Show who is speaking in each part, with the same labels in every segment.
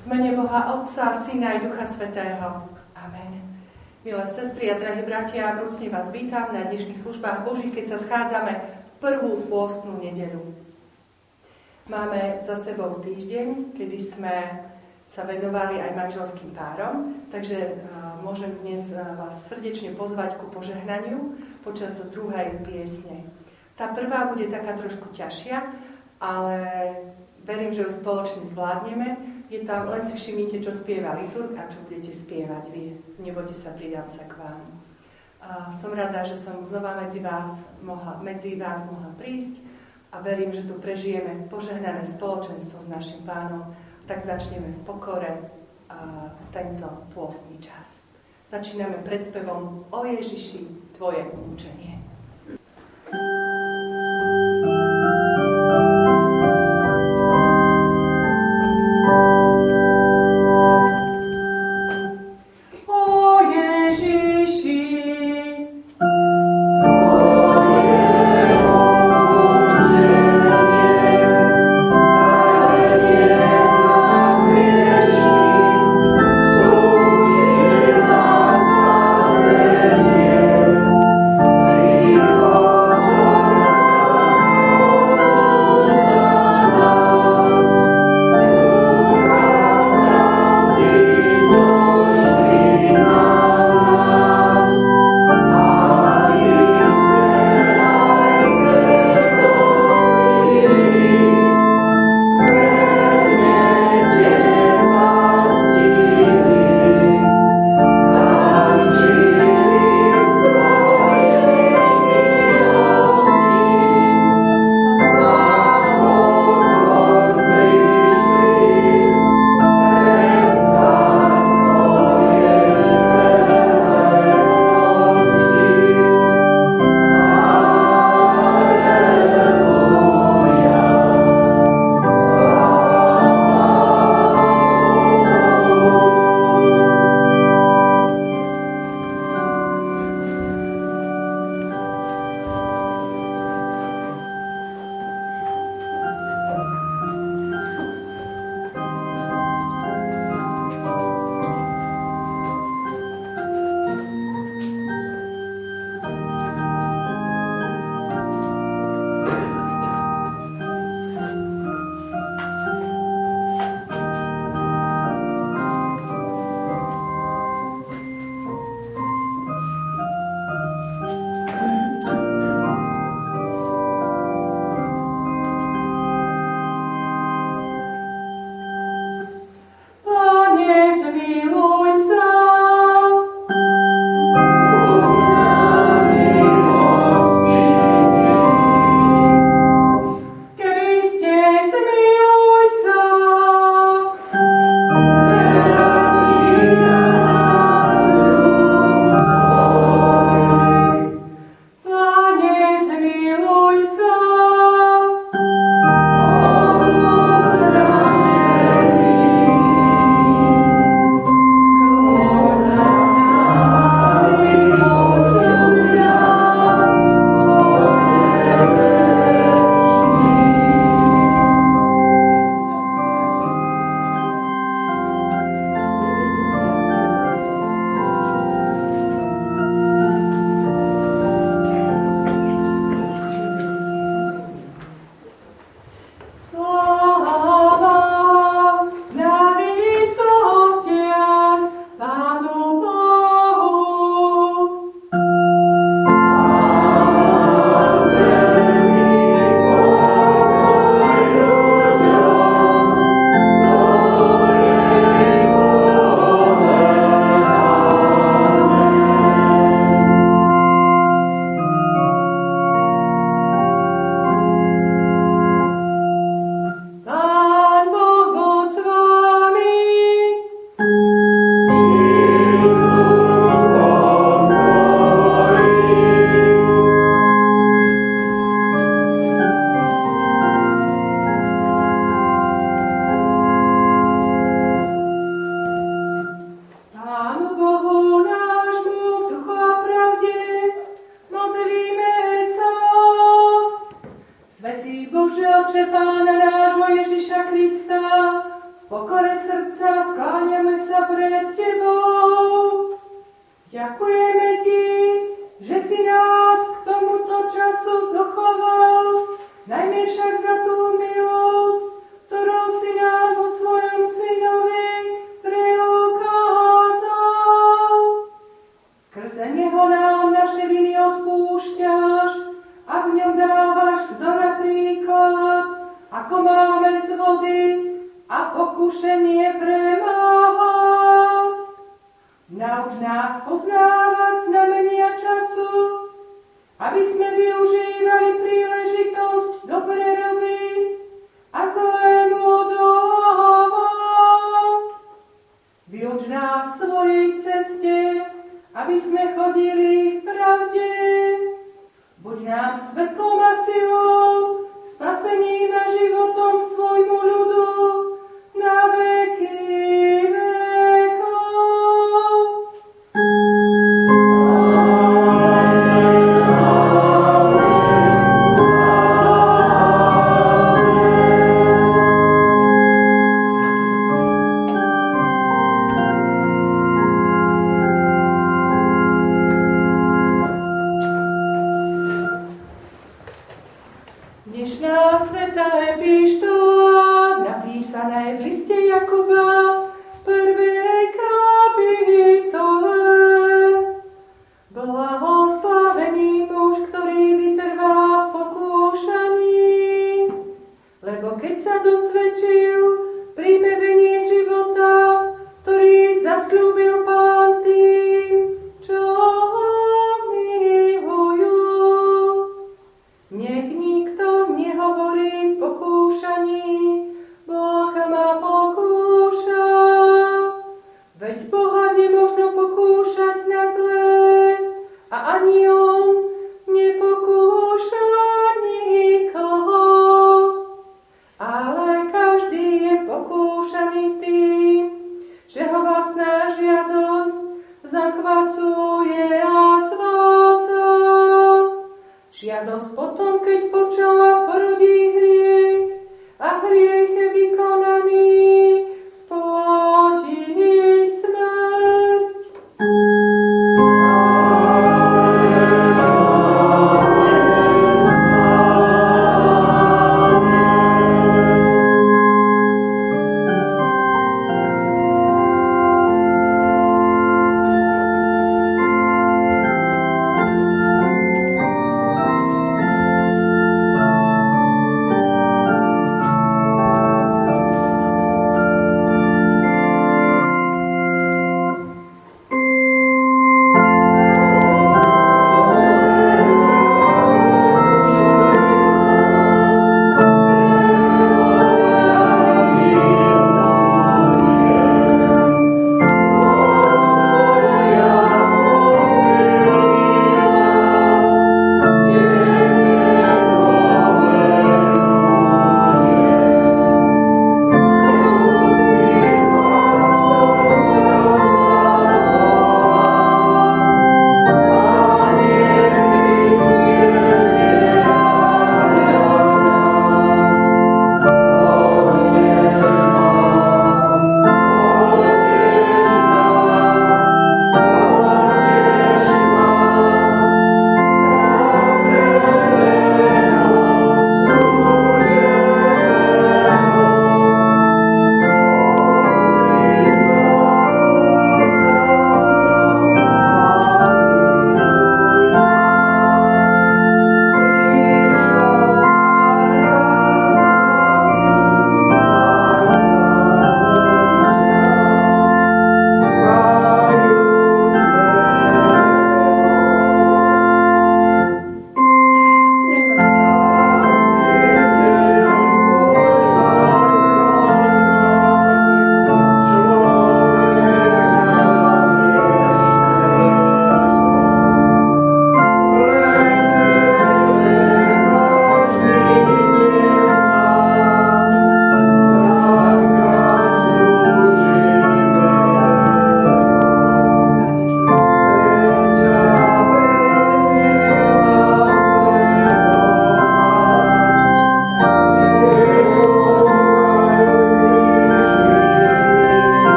Speaker 1: V mene Boha Otca, Syna i Ducha Svetého. Amen. Milé sestry a drahí bratia, vrúcne vás vítam na dnešných službách Božích, keď sa schádzame v prvú pôstnu nedelu. Máme za sebou týždeň, kedy sme sa venovali aj manželským párom, takže môžem dnes vás srdečne pozvať ku požehnaniu počas druhej piesne. Tá prvá bude taká trošku ťažšia, ale verím, že ju spoločne zvládneme. Je tam, len si všimnite, čo spieva liturg a čo budete spievať vy. Nebojte sa, pridám sa k vám. A som rada, že som znova medzi vás, mohla, medzi vás mohla prísť a verím, že tu prežijeme požehnané spoločenstvo s našim pánom. Tak začneme v pokore a tento pôstny čas. Začíname predspevom o Ježiši, Tvoje umúčenie. Dnešná sveta epištola, napísaná je v liste Jakuba,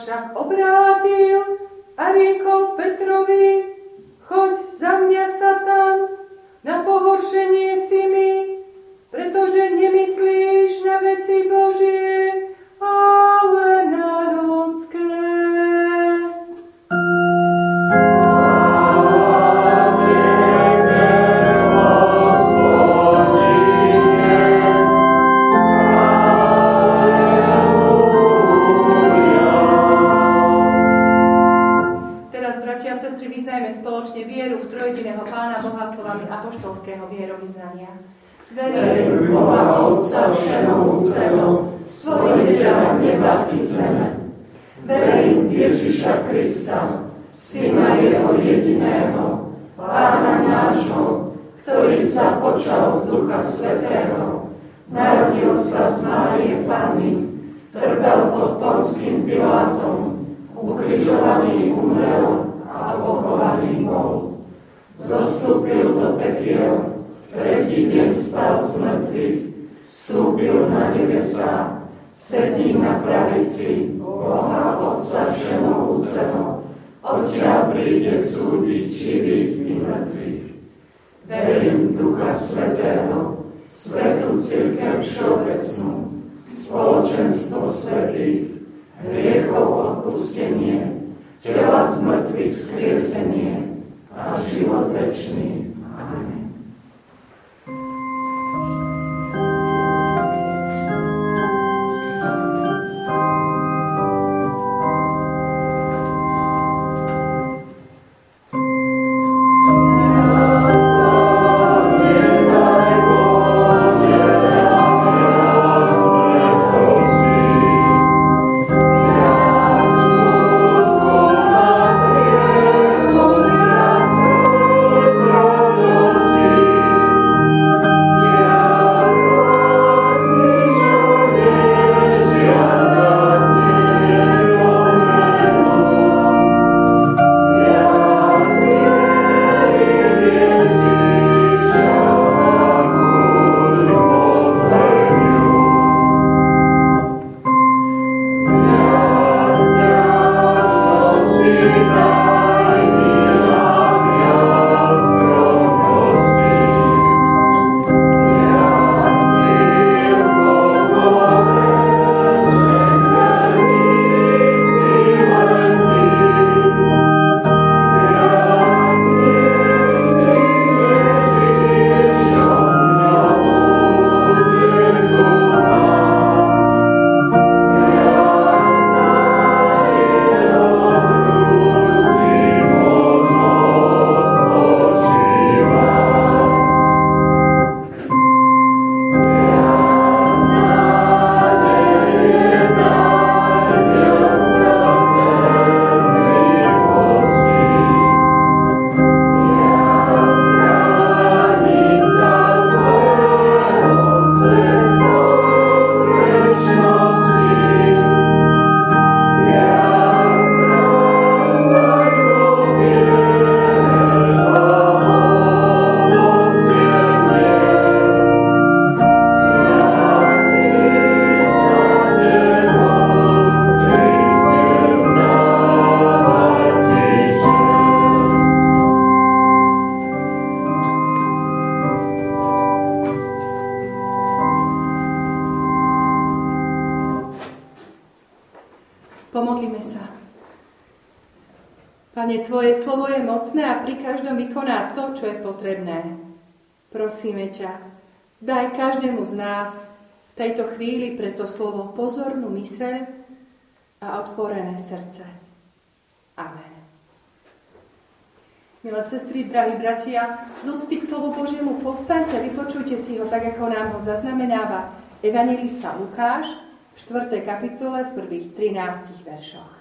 Speaker 1: však obrátil Ducha Svetého, Svetú Církev Všeobecnú, spoločenstvo svetých, hriechov odpustenie, tela z mŕtvych skriesenie a život večný. ťa. Daj každému z nás v tejto chvíli pre to slovo pozornú myseľ a otvorené srdce. Amen. Milé sestry, drahí bratia, z úcty k slovu Božiemu povstaňte, vypočujte si ho tak, ako nám ho zaznamenáva evangelista Lukáš v 4. kapitole v prvých 13 veršoch.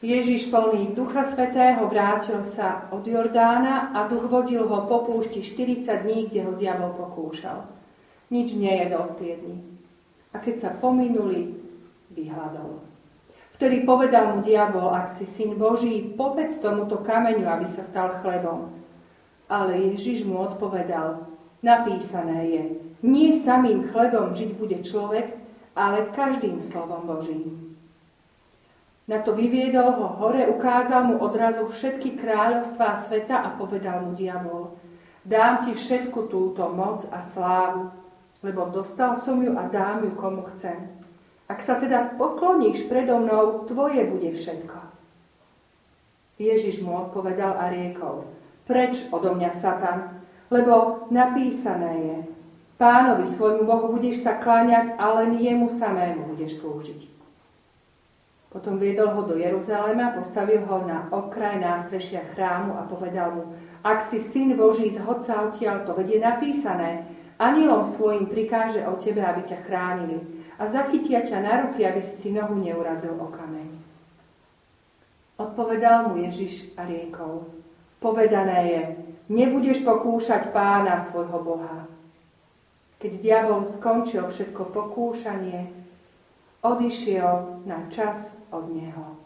Speaker 1: Ježiš plný Ducha Svetého vrátil sa od Jordána a duch vodil ho po púšti 40 dní, kde ho diabol pokúšal. Nič nejedol v tie dni. A keď sa pominuli, vyhľadol. Vtedy povedal mu diabol, ak si syn Boží, povedz tomuto kameňu, aby sa stal chlebom. Ale Ježiš mu odpovedal, napísané je, nie samým chlebom žiť bude človek, ale každým slovom Božím. Na to vyviedol ho hore, ukázal mu odrazu všetky kráľovstvá sveta a povedal mu diabol, dám ti všetku túto moc a slávu, lebo dostal som ju a dám ju komu chcem. Ak sa teda pokloníš predo mnou, tvoje bude všetko. Ježiš mu odpovedal a riekol, preč odo mňa, Satan, lebo napísané je, pánovi svojmu Bohu budeš sa kláňať, ale jemu samému budeš slúžiť. Potom viedol ho do Jeruzalema, postavil ho na okraj nástrešia chrámu a povedal mu, ak si syn Boží, zhod sa odtiaľ, to vedie napísané, anielom svojim prikáže o tebe, aby ťa chránili a zachytia ťa na ruky, aby si si nohu neurazil o kameň. Odpovedal mu Ježiš a riekol, povedané je, nebudeš pokúšať pána svojho Boha. Keď diabol skončil všetko pokúšanie, odišiel na čas od Neho.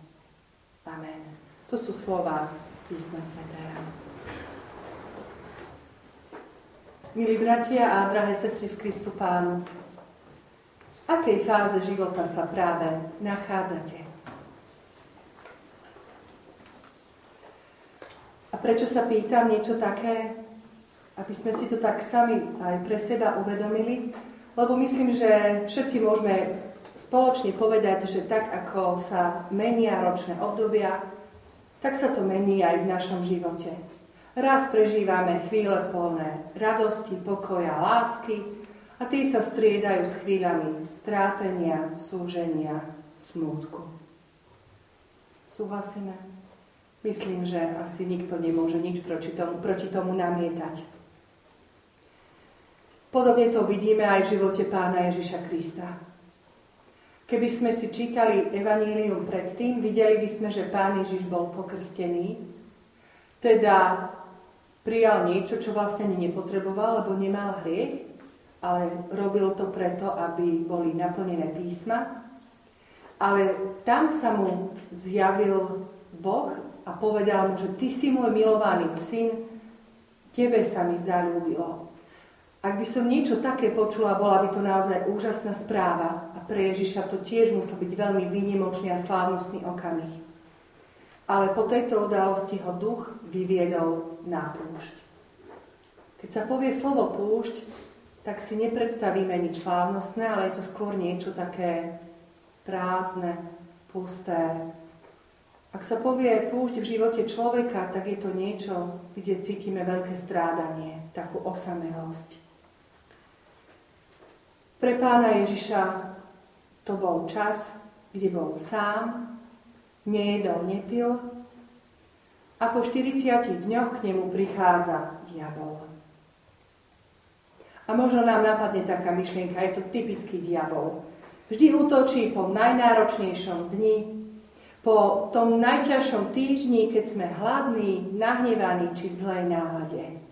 Speaker 1: Amen. To sú slova písma svätého. Milí bratia a drahé sestry v Kristu Pánu, v akej fáze života sa práve nachádzate? A prečo sa pýtam niečo také, aby sme si to tak sami aj pre seba uvedomili? Lebo myslím, že všetci môžeme spoločne povedať, že tak ako sa menia ročné obdobia, tak sa to mení aj v našom živote. Raz prežívame chvíle plné radosti, pokoja, lásky a tí sa striedajú s chvíľami trápenia, súženia, smútku. Súhlasíme? Myslím, že asi nikto nemôže nič proti tomu, proti tomu namietať. Podobne to vidíme aj v živote pána Ježiša Krista. Keby sme si čítali Evanílium predtým, videli by sme, že Pán Ježiš bol pokrstený, teda prijal niečo, čo vlastne ani nepotreboval, lebo nemal hriech, ale robil to preto, aby boli naplnené písma. Ale tam sa mu zjavil Boh a povedal mu, že ty si môj milovaný syn, tebe sa mi zalúbilo. Ak by som niečo také počula, bola by to naozaj úžasná správa. A pre Ježiša to tiež musel byť veľmi výnimočný a slávnostný okamih. Ale po tejto udalosti ho duch vyviedol na púšť. Keď sa povie slovo púšť, tak si nepredstavíme nič slávnostné, ale je to skôr niečo také prázdne, pusté. Ak sa povie púšť v živote človeka, tak je to niečo, kde cítime veľké strádanie, takú osamelosť. Pre pána Ježiša to bol čas, kde bol sám, nejedol, nepil a po 40 dňoch k nemu prichádza diabol. A možno nám napadne taká myšlienka, je to typický diabol. Vždy útočí po najnáročnejšom dni, po tom najťažšom týždni, keď sme hladní, nahnevaní či v zlej nálade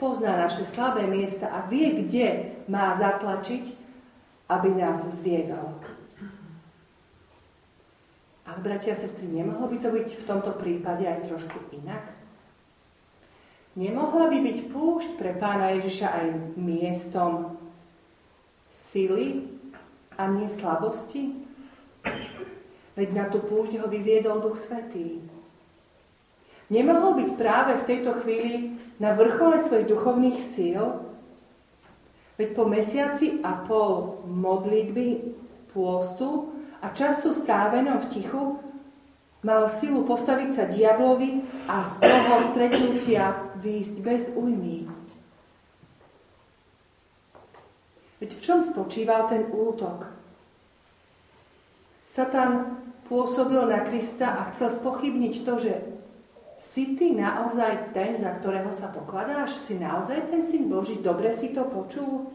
Speaker 1: pozná naše slabé miesta a vie, kde má zatlačiť, aby nás zviedol. Ale bratia a sestry, nemohlo by to byť v tomto prípade aj trošku inak? Nemohla by byť púšť pre pána Ježiša aj miestom sily a nie slabosti? Veď na tú púšť ho vyviedol Duch Svetý. Nemohol byť práve v tejto chvíli na vrchole svojich duchovných síl, veď po mesiaci a pol modlitby, pôstu a času strávenom v tichu, mal silu postaviť sa diablovi a z toho stretnutia výjsť bez újmy. Veď v čom spočíval ten útok? Satan pôsobil na Krista a chcel spochybniť to, že si ty naozaj ten, za ktorého sa pokladáš? Si naozaj ten syn Boží? Dobre si to počul?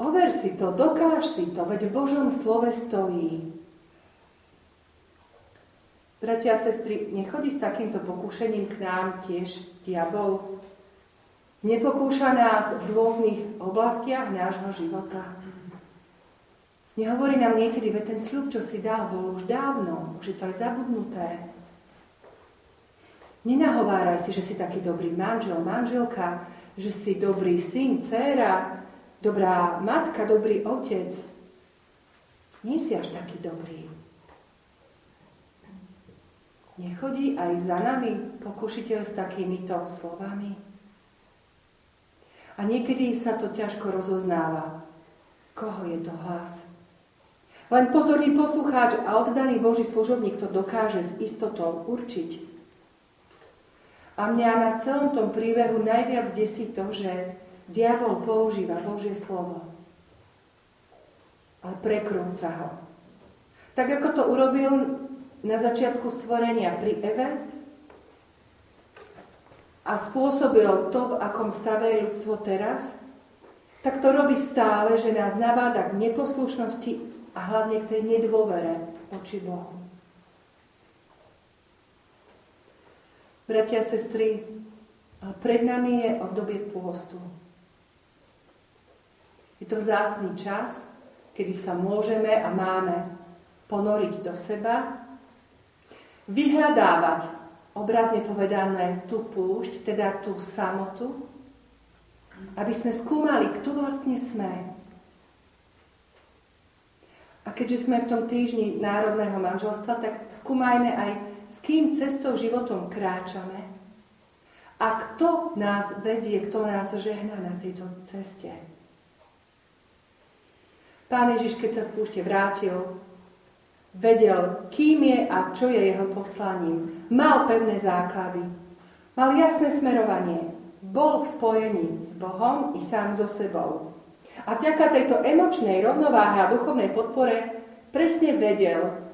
Speaker 1: Over si to, dokáž si to, veď v Božom slove stojí. Bratia a sestry, nechodí s takýmto pokúšením k nám tiež diabol? Nepokúša nás v rôznych oblastiach nášho života. Nehovorí nám niekedy, veď ten sľub, čo si dal, bol už dávno, už to aj zabudnuté. Nenahováraj si, že si taký dobrý manžel, manželka, že si dobrý syn, dcéra, dobrá matka, dobrý otec. Nie si až taký dobrý. Nechodí aj za nami pokušiteľ s takýmito slovami? A niekedy sa to ťažko rozoznáva. Koho je to hlas? Len pozorný poslucháč a oddaný Boží služobník to dokáže s istotou určiť. A mňa na celom tom príbehu najviac desí to, že diabol používa Božie slovo. Ale prekrúca ho. Tak ako to urobil na začiatku stvorenia pri Eve a spôsobil to, v akom stave je ľudstvo teraz, tak to robí stále, že nás nabáda k neposlušnosti a hlavne k tej nedôvere oči Bohu. Bratia a sestry, pred nami je obdobie pôstu. Je to vzácný čas, kedy sa môžeme a máme ponoriť do seba, vyhľadávať, obrazne povedané, tú púšť, teda tú samotu, aby sme skúmali, kto vlastne sme, a keďže sme v tom týždni národného manželstva, tak skúmajme aj, s kým cestou životom kráčame a kto nás vedie, kto nás žehná na tejto ceste. Pán Ježiš, keď sa z púšte vrátil, vedel, kým je a čo je jeho poslaním. Mal pevné základy. Mal jasné smerovanie. Bol v spojení s Bohom i sám so sebou. A vďaka tejto emočnej rovnováhe a duchovnej podpore presne vedel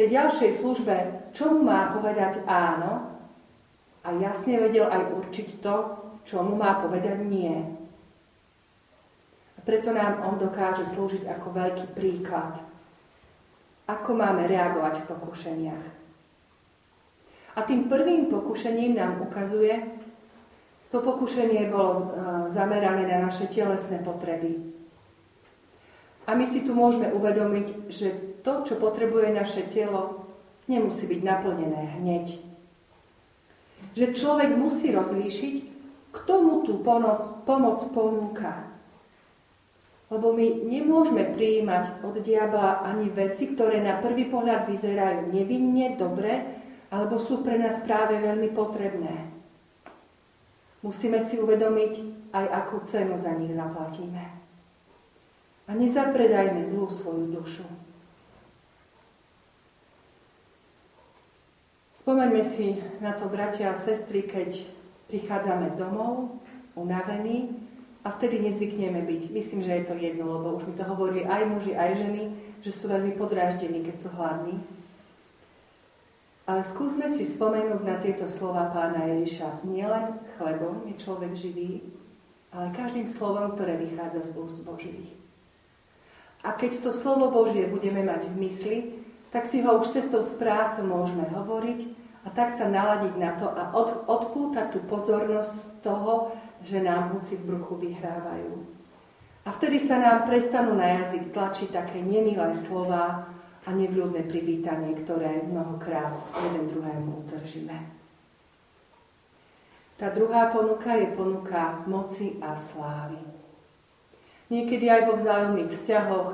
Speaker 1: tej ďalšej službe, čo mu má povedať áno a jasne vedel aj určiť to, čo mu má povedať nie. A preto nám on dokáže slúžiť ako veľký príklad, ako máme reagovať v pokušeniach. A tým prvým pokušením nám ukazuje, to pokušenie bolo e, zamerané na naše telesné potreby. A my si tu môžeme uvedomiť, že to, čo potrebuje naše telo, nemusí byť naplnené hneď. Že človek musí rozlíšiť, kto mu tú pomoc, pomoc ponúka. Lebo my nemôžeme prijímať od diabla ani veci, ktoré na prvý pohľad vyzerajú nevinne, dobre, alebo sú pre nás práve veľmi potrebné. Musíme si uvedomiť aj, akú cenu za nich zaplatíme. A nezapredajme zlú svoju dušu. Spomeňme si na to, bratia a sestry, keď prichádzame domov, unavení, a vtedy nezvykneme byť. Myslím, že je to jedno, lebo už mi to hovorili aj muži, aj ženy, že sú veľmi podráždení, keď sú hladní. Ale skúsme si spomenúť na tieto slova pána Ježiša. Nielen chlebom je človek živý, ale každým slovom, ktoré vychádza z úst Božích. A keď to slovo Božie budeme mať v mysli, tak si ho už cestou z práce môžeme hovoriť a tak sa naladiť na to a od, odpútať tú pozornosť z toho, že nám huci v bruchu vyhrávajú. A vtedy sa nám prestanú na jazyk tlačiť také nemilé slova, a nevľúdne privítanie, ktoré mnohokrát jeden druhému udržíme. Tá druhá ponuka je ponuka moci a slávy. Niekedy aj vo vzájomných vzťahoch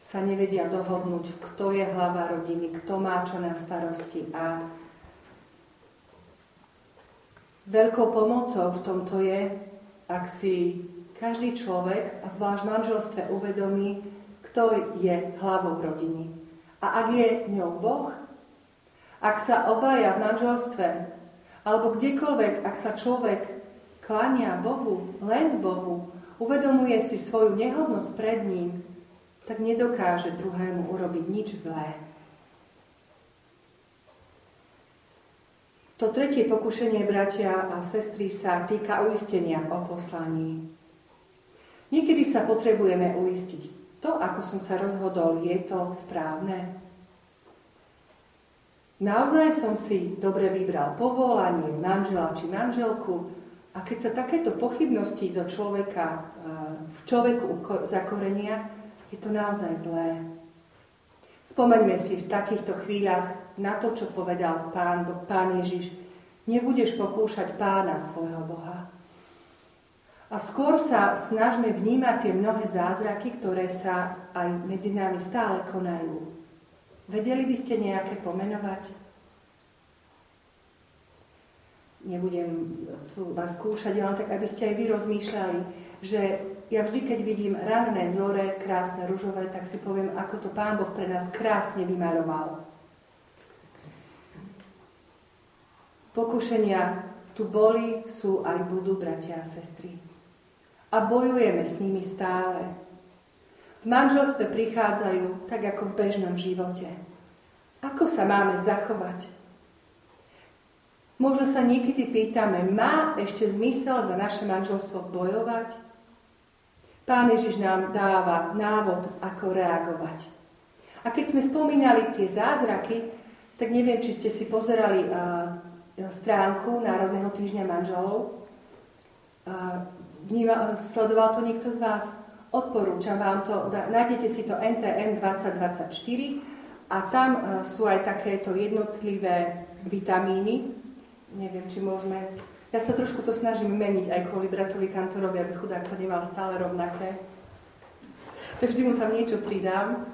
Speaker 1: sa nevedia dohodnúť, kto je hlava rodiny, kto má čo na starosti a veľkou pomocou v tomto je, ak si každý človek, a zvlášť v manželstve, uvedomí, kto je hlavou rodiny, a ak je ňou Boh, ak sa obaja v manželstve, alebo kdekoľvek, ak sa človek klania Bohu, len Bohu, uvedomuje si svoju nehodnosť pred ním, tak nedokáže druhému urobiť nič zlé. To tretie pokušenie, bratia a sestry, sa týka uistenia o poslaní. Niekedy sa potrebujeme uistiť. To, ako som sa rozhodol, je to správne? Naozaj som si dobre vybral povolanie, manžela či manželku a keď sa takéto pochybnosti do človeka, v človeku zakorenia, je to naozaj zlé. Spomeňme si v takýchto chvíľach na to, čo povedal pán, pán Ježiš. Nebudeš pokúšať pána svojho Boha. A skôr sa snažme vnímať tie mnohé zázraky, ktoré sa aj medzi nami stále konajú. Vedeli by ste nejaké pomenovať? Nebudem vás skúšať, len tak, aby ste aj vy rozmýšľali, že ja vždy, keď vidím ranné zore, krásne ružové, tak si poviem, ako to Pán Boh pre nás krásne vymaloval. Pokušenia tu boli, sú aj budú, bratia a sestry. A bojujeme s nimi stále. V manželstve prichádzajú tak ako v bežnom živote. Ako sa máme zachovať? Možno sa niekedy pýtame, má ešte zmysel za naše manželstvo bojovať? Pán Ježiš nám dáva návod, ako reagovať. A keď sme spomínali tie zázraky, tak neviem, či ste si pozerali uh, stránku Národného týždňa manželov. Uh, vníma, sledoval to niekto z vás? Odporúčam vám to, nájdete si to NTM 2024 a tam uh, sú aj takéto jednotlivé vitamíny. Neviem, či môžeme ja sa trošku to snažím meniť aj kvôli bratovi kantorovi, aby chudák to nemal stále rovnaké. Tak vždy mu tam niečo pridám.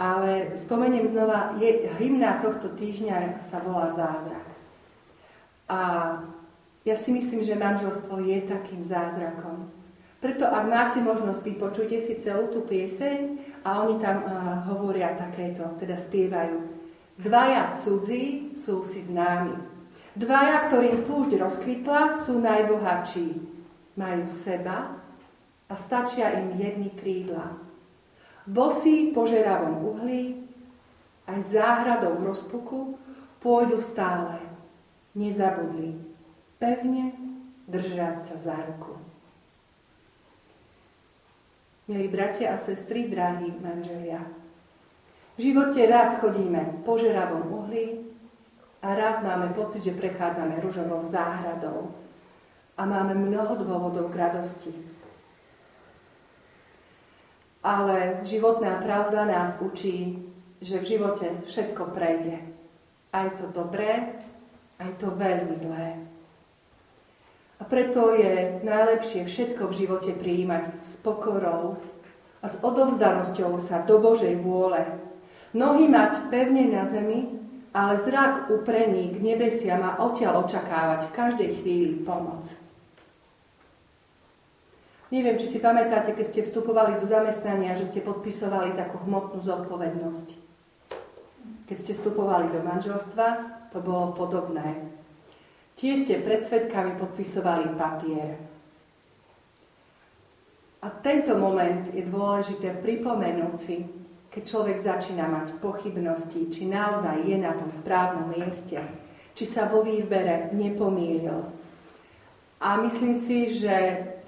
Speaker 1: Ale spomeniem znova, je, hymna tohto týždňa sa volá Zázrak. A ja si myslím, že manželstvo je takým zázrakom. Preto ak máte možnosť, vypočujte si celú tú pieseň a oni tam uh, hovoria takéto, teda spievajú. Dvaja cudzí sú si známi. Dvaja, ktorým púšť rozkvitla, sú najbohatší. Majú seba a stačia im jedny krídla. Bosí po žeravom uhlí, aj záhradou v rozpuku, pôjdu stále, nezabudli, pevne držať sa za ruku. Milí bratia a sestry, drahí manželia, v živote raz chodíme po žeravom uhlí, a raz máme pocit, že prechádzame ružovou záhradou a máme mnoho dôvodov k radosti. Ale životná pravda nás učí, že v živote všetko prejde. Aj to dobré, aj to veľmi zlé. A preto je najlepšie všetko v živote prijímať s pokorou a s odovzdanosťou sa do Božej vôle. Nohy mať pevne na zemi ale zrak uprený k nebesiam a odtiaľ očakávať v každej chvíli pomoc. Neviem, či si pamätáte, keď ste vstupovali do zamestnania, že ste podpisovali takú hmotnú zodpovednosť. Keď ste vstupovali do manželstva, to bolo podobné. Tiež ste pred svetkami podpisovali papier. A tento moment je dôležité pripomenúť si, keď človek začína mať pochybnosti, či naozaj je na tom správnom mieste, či sa vo výbere nepomýlil. A myslím si, že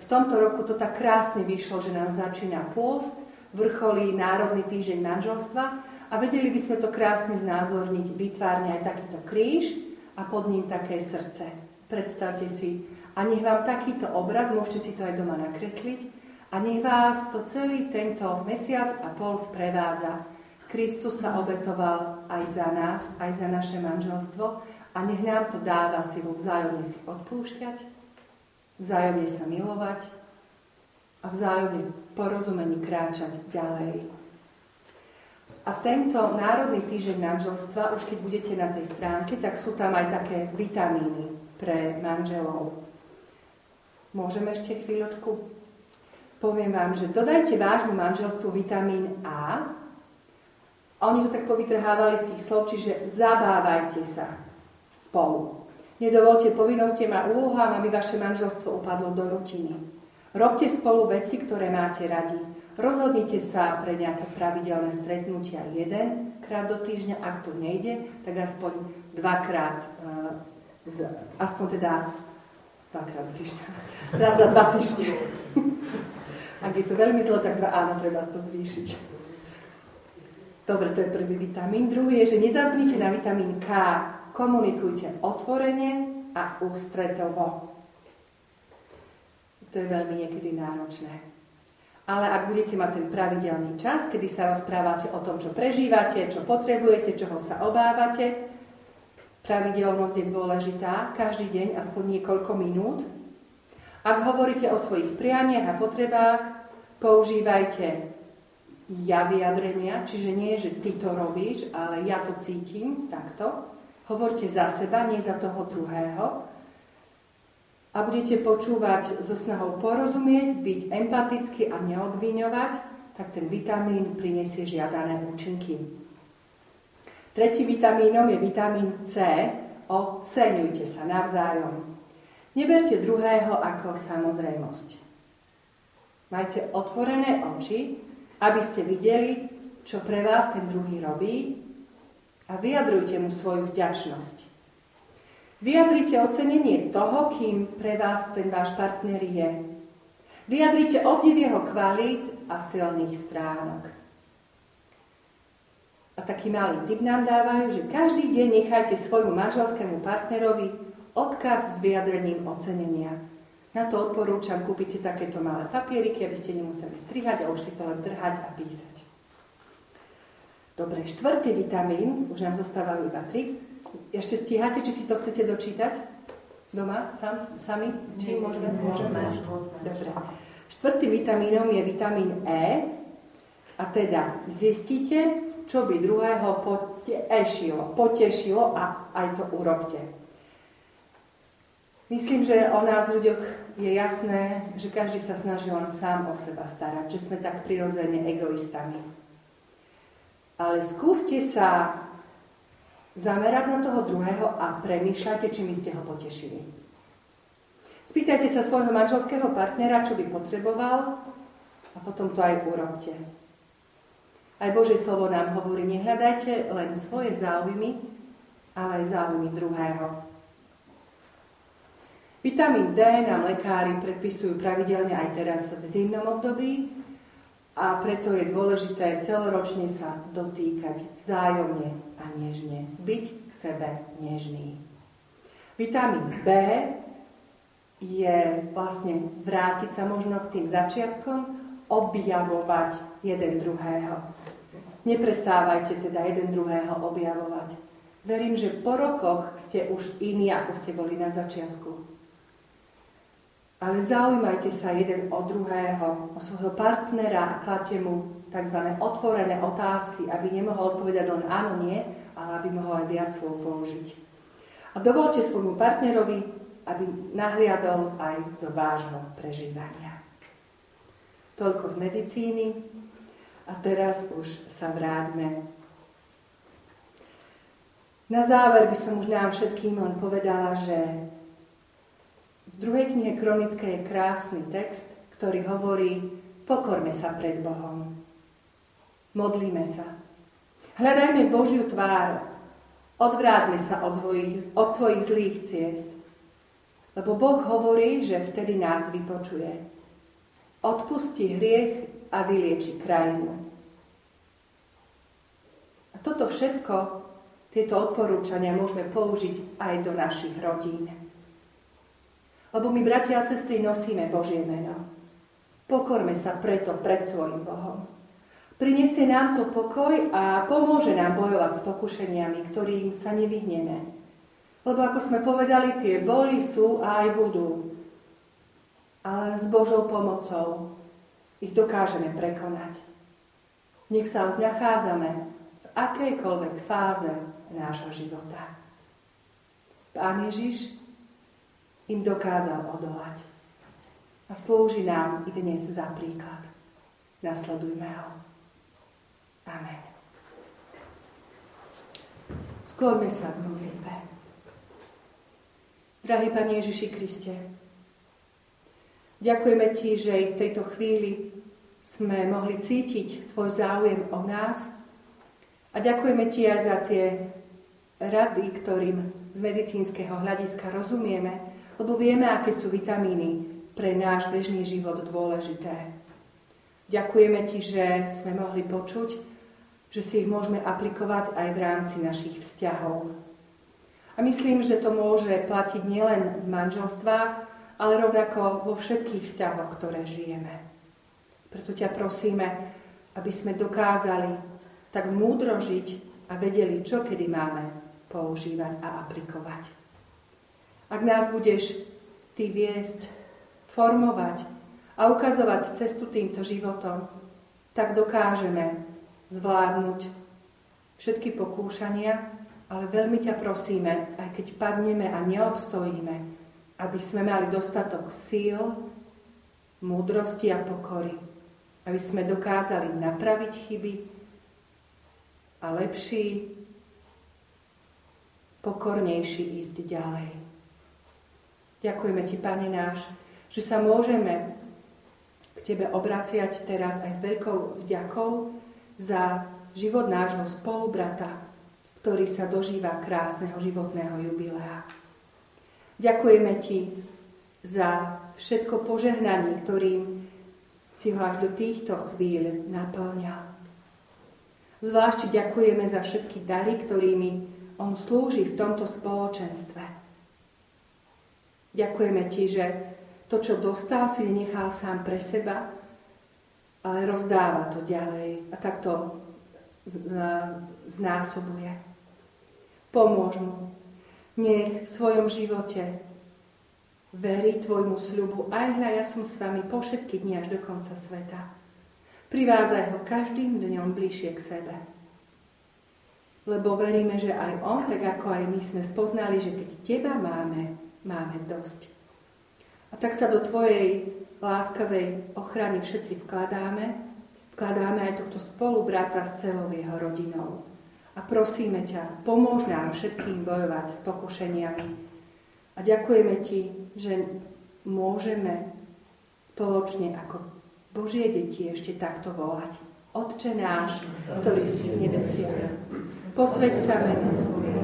Speaker 1: v tomto roku to tak krásne vyšlo, že nám začína pôst, vrcholí Národný týždeň manželstva a vedeli by sme to krásne znázorniť, vytvárne aj takýto kríž a pod ním také srdce. Predstavte si, a nech vám takýto obraz, môžete si to aj doma nakresliť, a nech vás to celý tento mesiac a pol sprevádza. Kristus sa obetoval aj za nás, aj za naše manželstvo a nech nám to dáva silu vzájomne si odpúšťať, vzájomne sa milovať a vzájomne porozumení kráčať ďalej. A tento Národný týždeň manželstva, už keď budete na tej stránke, tak sú tam aj také vitamíny pre manželov. Môžeme ešte chvíľočku poviem vám, že dodajte vášmu manželstvu vitamín A. Oni to tak povytrhávali z tých slov, čiže zabávajte sa spolu. Nedovolte povinnostiam a úlohám, aby vaše manželstvo upadlo do rutiny. Robte spolu veci, ktoré máte radi. Rozhodnite sa pre nejaké pravidelné stretnutia jeden krát do týždňa, ak to nejde, tak aspoň dvakrát, e, aspoň teda dvakrát do týždňa, raz za dva týždne. Ak je to veľmi zlo, tak dva áno, treba to zvýšiť. Dobre, to je prvý vitamín. Druhý je, že nezabudnite na vitamín K. Komunikujte otvorene a ústretovo. To je veľmi niekedy náročné. Ale ak budete mať ten pravidelný čas, kedy sa rozprávate o tom, čo prežívate, čo potrebujete, čoho sa obávate, pravidelnosť je dôležitá, každý deň aspoň niekoľko minút. Ak hovoríte o svojich prianiach a potrebách, používajte ja vyjadrenia, čiže nie, že ty to robíš, ale ja to cítim, takto. Hovorte za seba, nie za toho druhého a budete počúvať so snahou porozumieť, byť empatický a neobviňovať, tak ten vitamín prinesie žiadané účinky. Tretí vitamínom je vitamín C. Oceňujte sa navzájom. Neberte druhého ako samozrejmosť. Majte otvorené oči, aby ste videli, čo pre vás ten druhý robí a vyjadrujte mu svoju vďačnosť. Vyjadrite ocenenie toho, kým pre vás ten váš partner je. Vyjadrite obdiv jeho kvalít a silných stránok. A taký malý tip nám dávajú, že každý deň nechajte svojmu manželskému partnerovi odkaz s vyjadrením ocenenia. Na to odporúčam kúpiť si takéto malé papieriky, aby ste nemuseli strihať a už si to len drhať a písať. Dobre, štvrtý vitamín, už nám zostávajú iba tri, ešte stíhate, či si to chcete dočítať? Doma? Sam, sami? Či môžeme? Môžeme. Dobre. Štvrtým vitamínom je vitamín E. A teda zistite, čo by druhého potešilo, potešilo a aj to urobte. Myslím, že o nás ľuďoch je jasné, že každý sa snaží len sám o seba starať, že sme tak prirodzene egoistami. Ale skúste sa zamerať na toho druhého a premýšľajte, či my ste ho potešili. Spýtajte sa svojho manželského partnera, čo by potreboval a potom to aj urobte. Aj Božie slovo nám hovorí, nehľadajte len svoje záujmy, ale aj záujmy druhého. Vitamín D nám lekári predpisujú pravidelne aj teraz v zimnom období a preto je dôležité celoročne sa dotýkať vzájomne a nežne. Byť k sebe nežný. Vitamín B je vlastne vrátiť sa možno k tým začiatkom, objavovať jeden druhého. Neprestávajte teda jeden druhého objavovať. Verím, že po rokoch ste už iní, ako ste boli na začiatku. Ale zaujímajte sa jeden od druhého, o svojho partnera a kladte mu tzv. otvorené otázky, aby nemohol odpovedať len áno, nie, ale aby mohol aj viac slov použiť. A dovolte svojmu partnerovi, aby nahliadol aj do vášho prežívania. Toľko z medicíny a teraz už sa vráťme. Na záver by som už nám všetkým len povedala, že v druhej knihe Kronické je krásny text, ktorý hovorí, pokorme sa pred Bohom. Modlíme sa. Hľadajme Božiu tvár. Odvráťme sa od svojich, od svojich zlých ciest. Lebo Boh hovorí, že vtedy nás vypočuje. Odpustí hriech a vylieči krajinu. A toto všetko, tieto odporúčania môžeme použiť aj do našich rodín. Lebo my, bratia a sestry, nosíme Božie meno. Pokorme sa preto pred svojim Bohom. Prinesie nám to pokoj a pomôže nám bojovať s pokušeniami, ktorým sa nevyhneme. Lebo ako sme povedali, tie boli sú a aj budú. Ale s Božou pomocou ich dokážeme prekonať. Nech sa už nachádzame v akejkoľvek fáze nášho života. Pán Ježiš im dokázal odolať a slúži nám i dnes za príklad. Nasledujme ho. Amen. Skloňme sa k modlitbe. Drahý Pane Ježiši Kriste, ďakujeme Ti, že v tejto chvíli sme mohli cítiť Tvoj záujem o nás. A ďakujeme Ti aj za tie rady, ktorým z medicínskeho hľadiska rozumieme, lebo vieme, aké sú vitamíny pre náš bežný život dôležité. Ďakujeme Ti, že sme mohli počuť, že si ich môžeme aplikovať aj v rámci našich vzťahov. A myslím, že to môže platiť nielen v manželstvách, ale rovnako vo všetkých vzťahoch, ktoré žijeme. Preto ťa prosíme, aby sme dokázali tak múdro žiť a vedeli, čo kedy máme používať a aplikovať. Ak nás budeš ty viesť, formovať a ukazovať cestu týmto životom, tak dokážeme zvládnuť všetky pokúšania, ale veľmi ťa prosíme, aj keď padneme a neobstojíme, aby sme mali dostatok síl, múdrosti a pokory, aby sme dokázali napraviť chyby a lepší, pokornejší ísť ďalej. Ďakujeme Ti, Pane náš, že sa môžeme k Tebe obraciať teraz aj s veľkou vďakou za život nášho spolubrata, ktorý sa dožíva krásneho životného jubilea. Ďakujeme Ti za všetko požehnanie, ktorým si ho až do týchto chvíľ naplňal. Zvlášť ďakujeme za všetky dary, ktorými on slúži v tomto spoločenstve. Ďakujeme Ti, že to, čo dostal, si nechal sám pre seba, ale rozdáva to ďalej a takto znásobuje. Pomôž mu. Nech v svojom živote verí Tvojmu sľubu. Aj hľa, ja som s vami po všetky dni až do konca sveta. Privádzaj ho každým dňom bližšie k sebe. Lebo veríme, že aj on, tak ako aj my sme spoznali, že keď Teba máme, máme dosť. A tak sa do Tvojej láskavej ochrany všetci vkladáme, vkladáme aj tohto spolubrata s celou jeho rodinou. A prosíme ťa, pomôž nám všetkým bojovať s pokušeniami. A ďakujeme Ti, že môžeme spoločne ako Božie deti ešte takto volať. Otče náš, ktorý si v nebesiach, posveď sa meno Tvoje,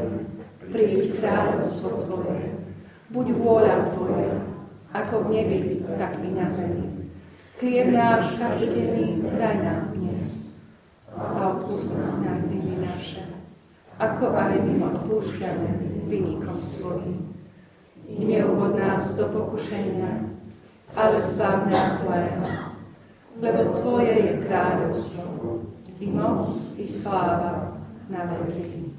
Speaker 1: príď kráľovstvo Tvoje, buď vôľa Tvoja, ako v nebi, tak i na zemi. Chlieb náš každodenný daj nám dnes a odpúsť nám viny naše, ako aj my odpúšťame vynikom svojim. Neuvod nás do pokušenia, ale zbav nás zlého, lebo Tvoje je kráľovstvo, i moc, i sláva na veky.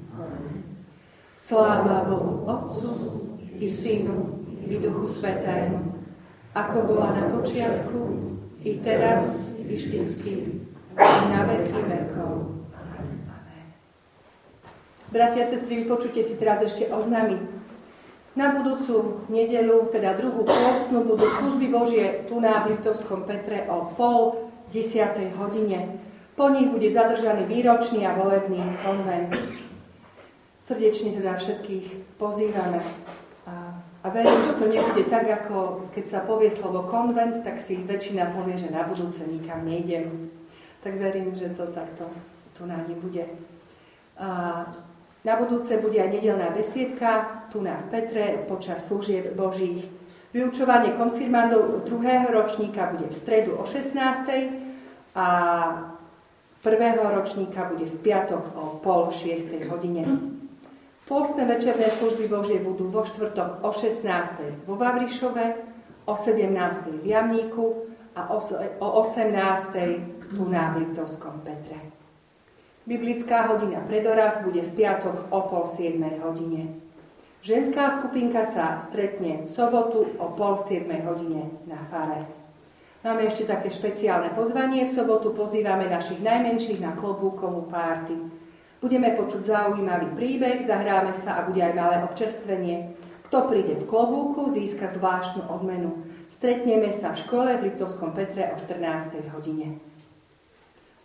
Speaker 1: Sláva Bohu Otcu, i Synu, i Duchu Svetému, ako bola na počiatku, i teraz, i vždycky, i na veky vekov. Bratia a sestry, vypočujte si teraz ešte oznámy. Na budúcu nedelu, teda druhú postnú, budú služby Božie tu na Liptovskom Petre o pol desiatej hodine. Po nich bude zadržaný výročný a volebný konvent. Srdečne teda všetkých pozývame a verím, že to nebude tak, ako keď sa povie slovo konvent, tak si väčšina povie, že na budúce nikam nejdem. Tak verím, že to takto tu na nebude. A na budúce bude aj nedelná besiedka tu na Petre počas služieb Božích. Vyučovanie konfirmandov druhého ročníka bude v stredu o 16. a prvého ročníka bude v piatok o pol 6. hodine. Pôstne večerné služby Božie budú vo štvrtok o 16. vo Vavrišove, o 17. v Jamníku a o 18. tu na Liptovskom Petre. Biblická hodina predoraz bude v piatok o pol 7. hodine. Ženská skupinka sa stretne v sobotu o pol 7. hodine na fare. Máme ešte také špeciálne pozvanie. V sobotu pozývame našich najmenších na klobúkovú párty. Budeme počuť zaujímavý príbeh, zahráme sa a bude aj malé občerstvenie. Kto príde v klobúku, získa zvláštnu odmenu. Stretneme sa v škole v Liptovskom Petre o 14. hodine.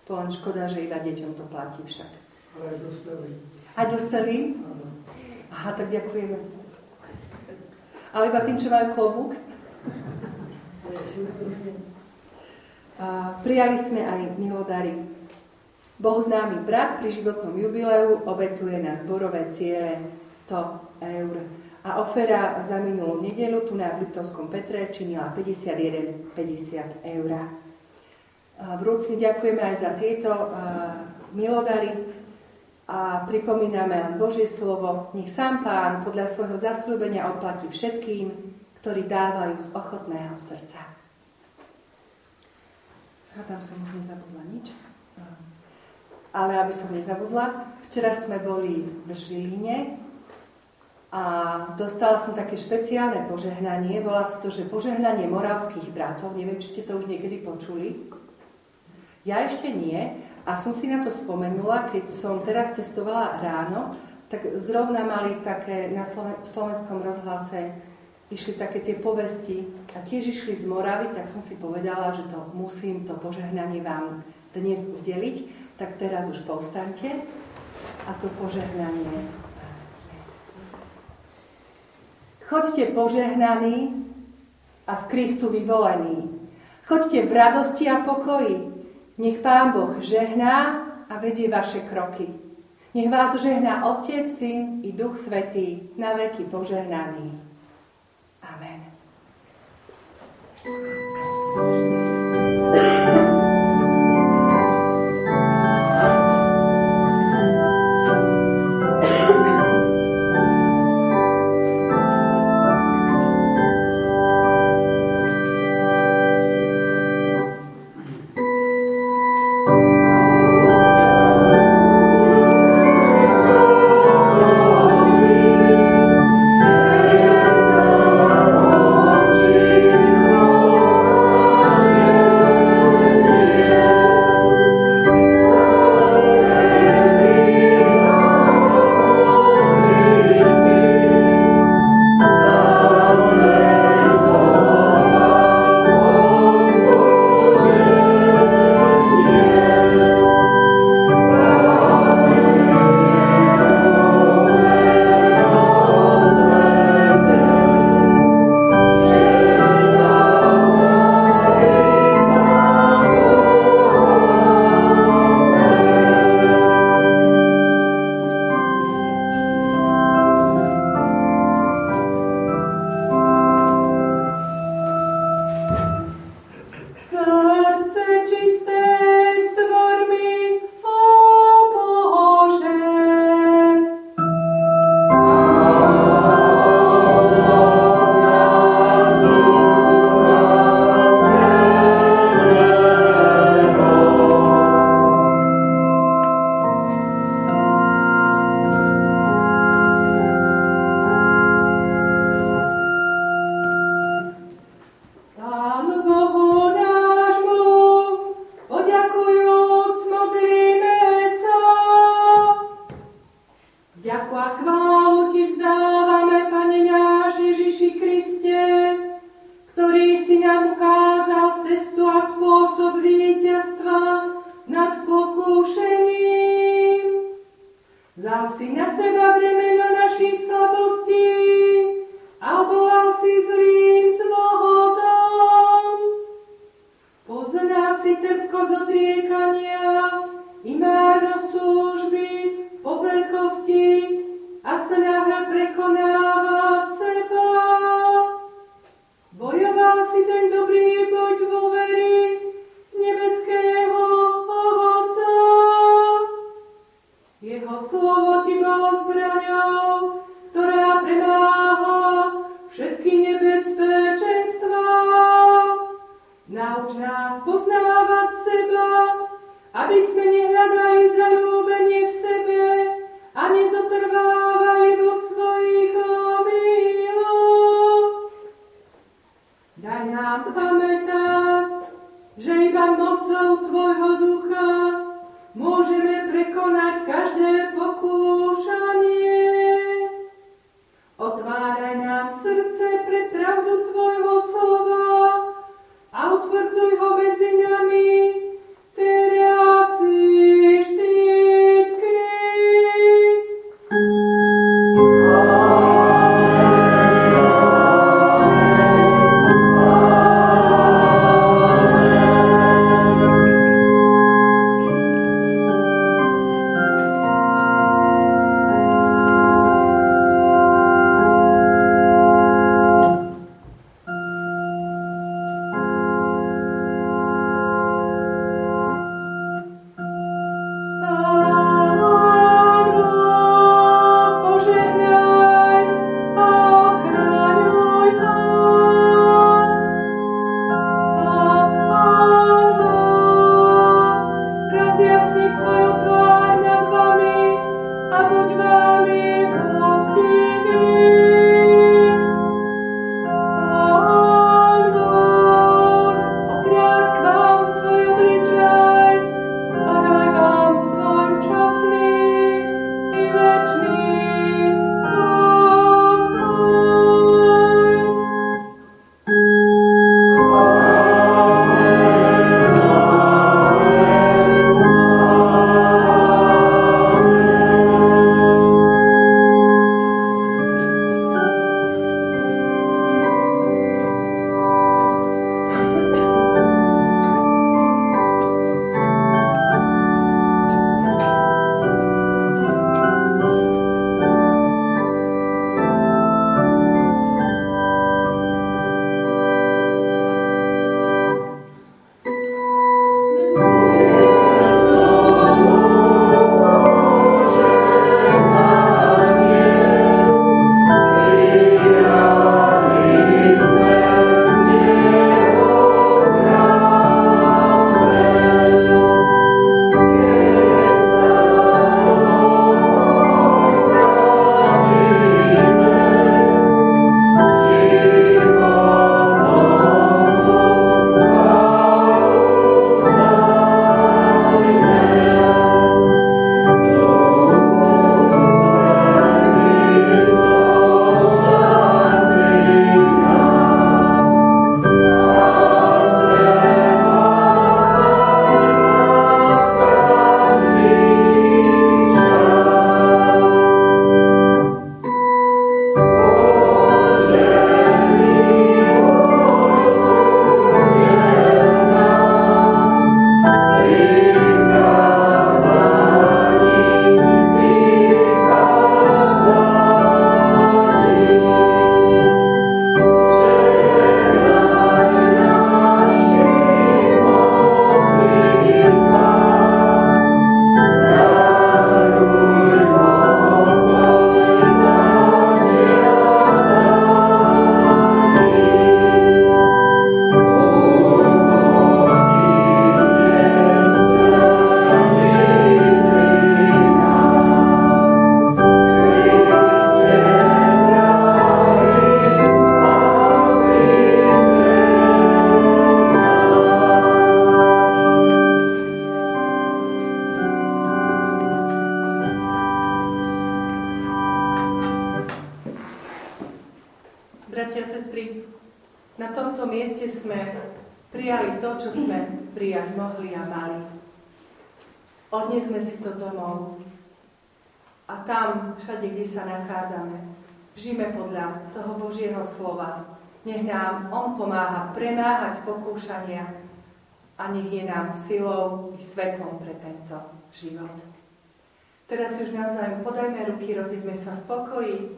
Speaker 1: To len škoda, že iba deťom to platí však.
Speaker 2: Ale aj dospelí.
Speaker 1: Aj dospelí? Aha, tak ďakujeme. Ale iba tým, čo majú klobúk? prijali sme aj milodary. Bohu známy brat pri životnom jubileu obetuje na zborové ciele 100 eur. A ofera za minulú nedelu tu na Liptovskom Petre činila 51,50 eur. Vrúcne ďakujeme aj za tieto milodary a pripomíname len Božie slovo. Nech sám Pán podľa svojho zasľúbenia odplatí všetkým, ktorí dávajú z ochotného srdca. A tam som už nezabudla nič. Ale aby som nezabudla, včera sme boli v Žiline a dostala som také špeciálne požehnanie. Volá sa to, že požehnanie moravských bratov. Neviem, či ste to už niekedy počuli. Ja ešte nie. A som si na to spomenula, keď som teraz testovala ráno, tak zrovna mali také na Sloven- v slovenskom rozhlase išli také tie povesti a tiež išli z Moravy, tak som si povedala, že to musím, to požehnanie vám dnes udeliť. Tak teraz už povstante a to požehnanie. Choďte požehnaní a v Kristu vyvolení. Choďte v radosti a pokoji, nech Pán Boh žehná a vedie vaše kroky. Nech vás žehná Otec, Syn i Duch Svetý, na veky požehnaný. Amen. Na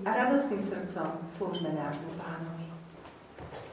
Speaker 1: a radostným srdcom slúžme nášmu pánovi.